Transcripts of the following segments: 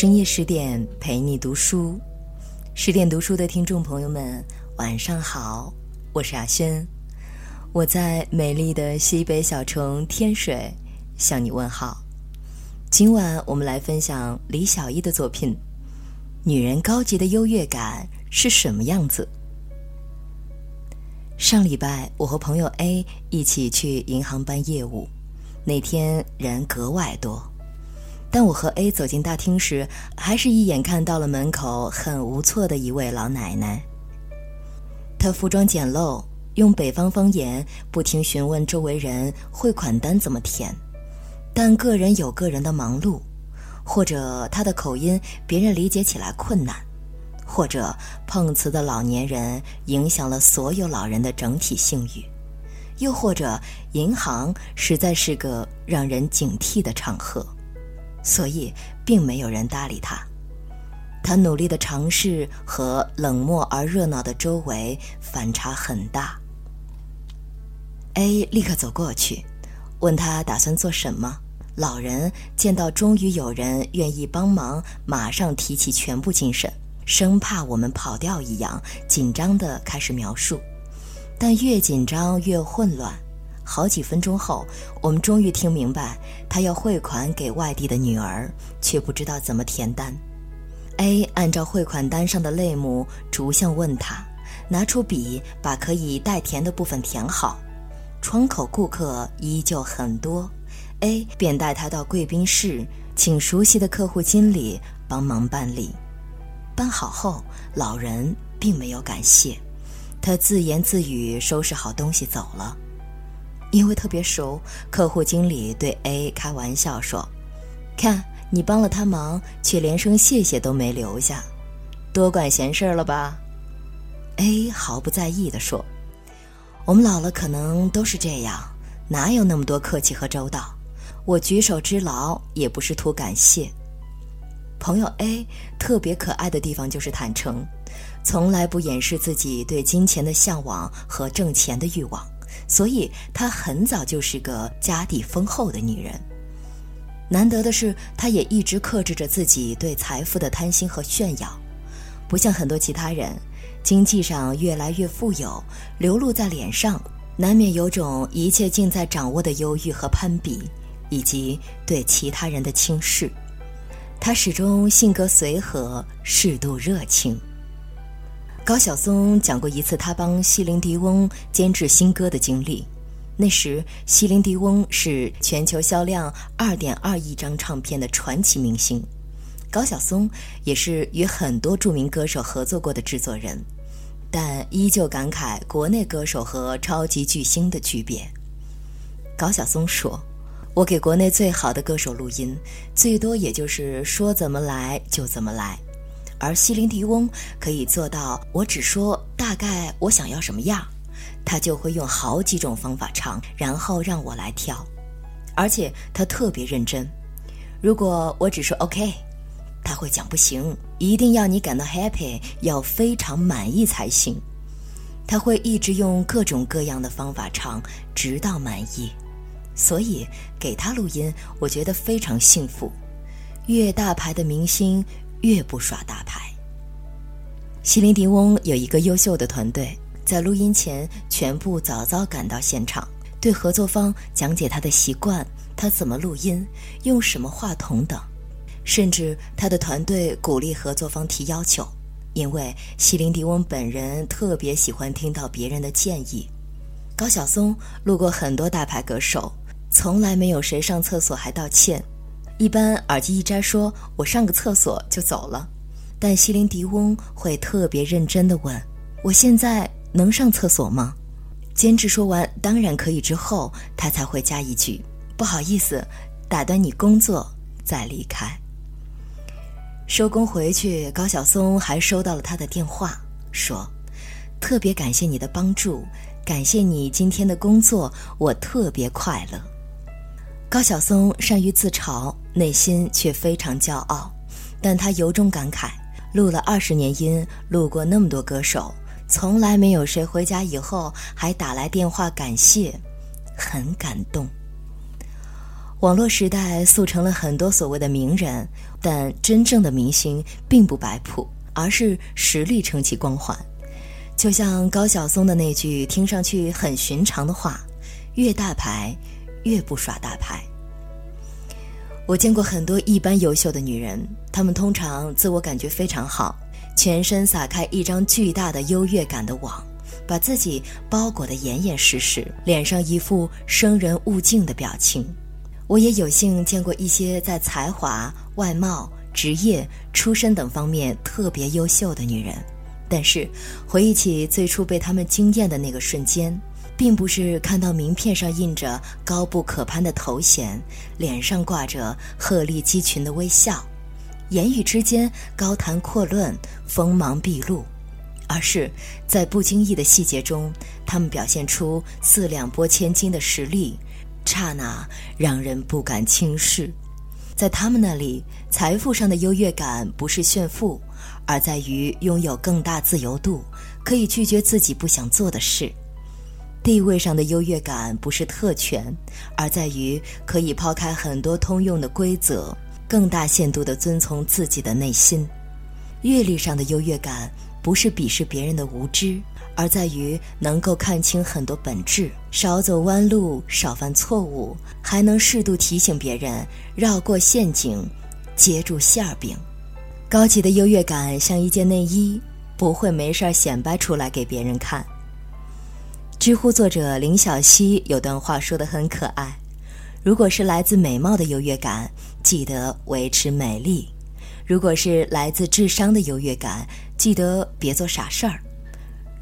深夜十点陪你读书，十点读书的听众朋友们，晚上好，我是阿轩，我在美丽的西北小城天水向你问好。今晚我们来分享李小艺的作品《女人高级的优越感是什么样子》。上礼拜我和朋友 A 一起去银行办业务，那天人格外多。但我和 A 走进大厅时，还是一眼看到了门口很无措的一位老奶奶。她服装简陋，用北方方言不停询问周围人汇款单怎么填。但个人有个人的忙碌，或者他的口音别人理解起来困难，或者碰瓷的老年人影响了所有老人的整体信誉，又或者银行实在是个让人警惕的场合。所以，并没有人搭理他。他努力的尝试和冷漠而热闹的周围反差很大。A 立刻走过去，问他打算做什么。老人见到终于有人愿意帮忙，马上提起全部精神，生怕我们跑掉一样，紧张的开始描述。但越紧张越混乱。好几分钟后，我们终于听明白，他要汇款给外地的女儿，却不知道怎么填单。A 按照汇款单上的类目逐项问他，拿出笔把可以代填的部分填好。窗口顾客依旧很多，A 便带他到贵宾室，请熟悉的客户经理帮忙办理。办好后，老人并没有感谢，他自言自语，收拾好东西走了。因为特别熟，客户经理对 A 开玩笑说：“看你帮了他忙，却连声谢谢都没留下，多管闲事了吧？”A 毫不在意地说：“我们老了可能都是这样，哪有那么多客气和周到？我举手之劳也不是图感谢。”朋友 A 特别可爱的地方就是坦诚，从来不掩饰自己对金钱的向往和挣钱的欲望。所以她很早就是个家底丰厚的女人。难得的是，她也一直克制着自己对财富的贪心和炫耀，不像很多其他人，经济上越来越富有，流露在脸上，难免有种一切尽在掌握的忧郁和攀比，以及对其他人的轻视。她始终性格随和，适度热情。高晓松讲过一次他帮西林迪翁监制新歌的经历。那时，西林迪翁是全球销量二点二亿张唱片的传奇明星，高晓松也是与很多著名歌手合作过的制作人，但依旧感慨国内歌手和超级巨星的区别。高晓松说：“我给国内最好的歌手录音，最多也就是说怎么来就怎么来。”而西林迪翁可以做到，我只说大概我想要什么样，他就会用好几种方法唱，然后让我来跳，而且他特别认真。如果我只说 OK，他会讲不行，一定要你感到 happy，要非常满意才行。他会一直用各种各样的方法唱，直到满意。所以给他录音，我觉得非常幸福。越大牌的明星。越不耍大牌。西林迪翁有一个优秀的团队，在录音前全部早早赶到现场，对合作方讲解他的习惯，他怎么录音，用什么话筒等，甚至他的团队鼓励合作方提要求，因为西林迪翁本人特别喜欢听到别人的建议。高晓松录过很多大牌歌手，从来没有谁上厕所还道歉。一般耳机一摘，说我上个厕所就走了，但西林迪翁会特别认真的问：“我现在能上厕所吗？”监制说完“当然可以”之后，他才会加一句：“不好意思，打断你工作，再离开。”收工回去，高晓松还收到了他的电话，说：“特别感谢你的帮助，感谢你今天的工作，我特别快乐。”高晓松善于自嘲，内心却非常骄傲，但他由衷感慨：录了二十年音，录过那么多歌手，从来没有谁回家以后还打来电话感谢，很感动。网络时代速成了很多所谓的名人，但真正的明星并不摆谱，而是实力撑起光环。就像高晓松的那句听上去很寻常的话：“越大牌，越不耍大牌。”我见过很多一般优秀的女人，她们通常自我感觉非常好，全身撒开一张巨大的优越感的网，把自己包裹得严严实实，脸上一副生人勿近的表情。我也有幸见过一些在才华、外貌、职业、出身等方面特别优秀的女人，但是回忆起最初被她们惊艳的那个瞬间，并不是看到名片上印着高不可攀的头衔，脸上挂着鹤立鸡群的微笑，言语之间高谈阔论、锋芒毕露，而是在不经意的细节中，他们表现出四两拨千斤的实力。刹那让人不敢轻视，在他们那里，财富上的优越感不是炫富，而在于拥有更大自由度，可以拒绝自己不想做的事；地位上的优越感不是特权，而在于可以抛开很多通用的规则，更大限度地遵从自己的内心；阅历上的优越感不是鄙视别人的无知。而在于能够看清很多本质，少走弯路，少犯错误，还能适度提醒别人绕过陷阱，接住馅儿饼。高级的优越感像一件内衣，不会没事显摆出来给别人看。知乎作者林小溪有段话说得很可爱：如果是来自美貌的优越感，记得维持美丽；如果是来自智商的优越感，记得别做傻事儿。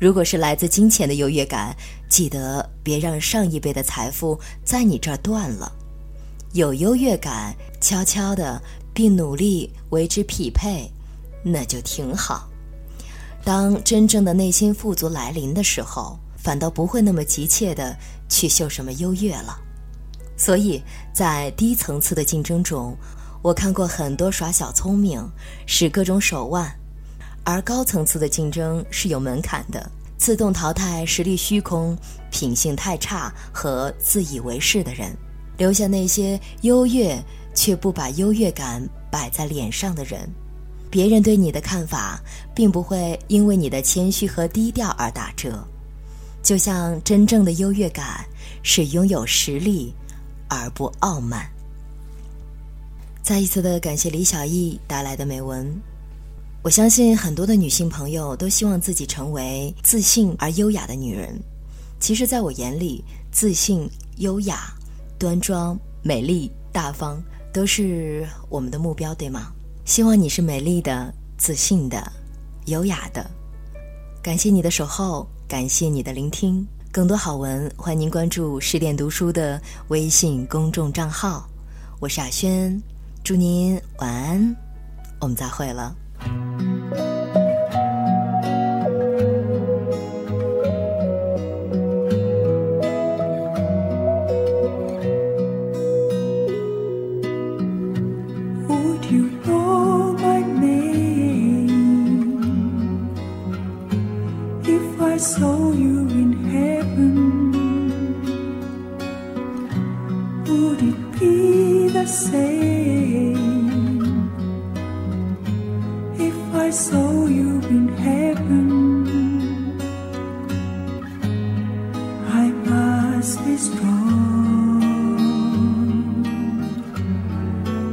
如果是来自金钱的优越感，记得别让上一辈的财富在你这儿断了。有优越感，悄悄的并努力为之匹配，那就挺好。当真正的内心富足来临的时候，反倒不会那么急切的去秀什么优越了。所以在低层次的竞争中，我看过很多耍小聪明、使各种手腕。而高层次的竞争是有门槛的，自动淘汰实力虚空、品性太差和自以为是的人，留下那些优越却不把优越感摆在脸上的人。别人对你的看法，并不会因为你的谦虚和低调而打折。就像真正的优越感是拥有实力，而不傲慢。再一次的感谢李小艺带来的美文。我相信很多的女性朋友都希望自己成为自信而优雅的女人。其实，在我眼里，自信、优雅、端庄、美丽、大方都是我们的目标，对吗？希望你是美丽的、自信的、优雅的。感谢你的守候，感谢你的聆听。更多好文，欢迎您关注十点读书的微信公众账号。我是阿轩，祝您晚安，我们再会了。if I saw you in heaven? Would it be the same if I saw you in heaven? I must be strong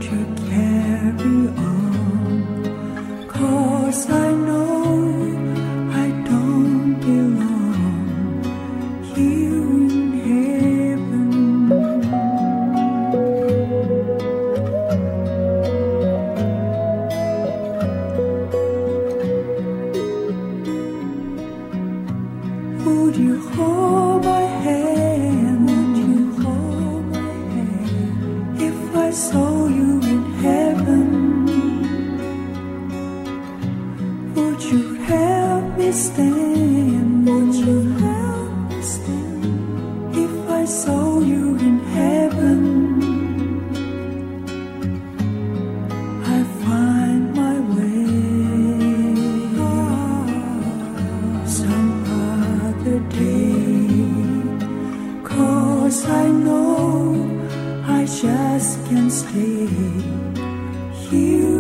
to carry on, cause I saw you in heaven, would you help me stand? can stay here.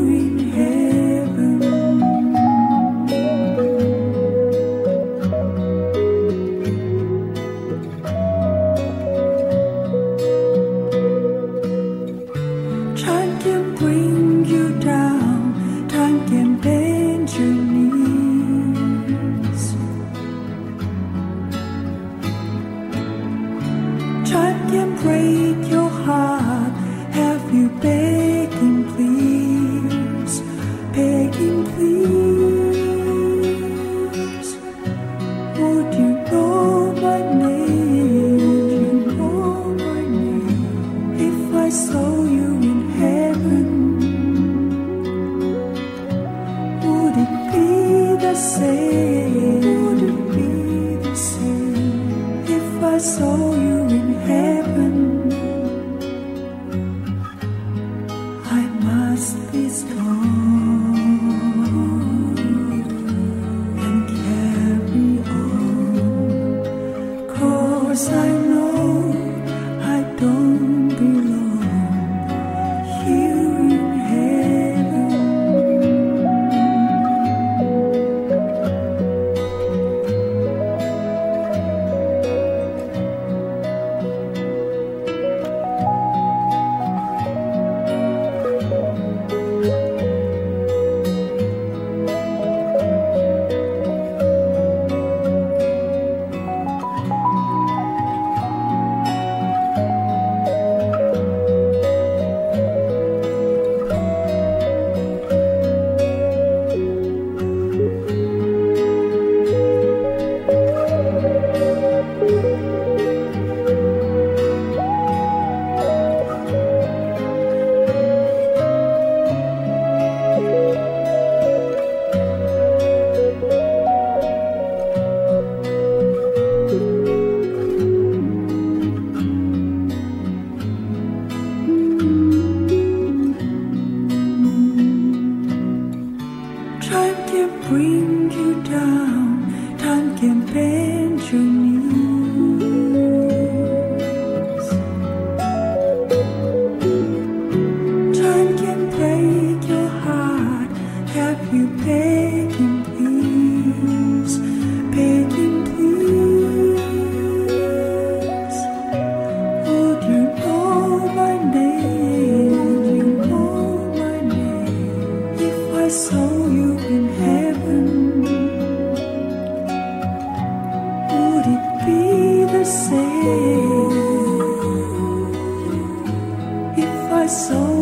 you beg him, please, beg him, please. Would you call my name? You call my name. If I saw you in heaven, would it be the same? If I saw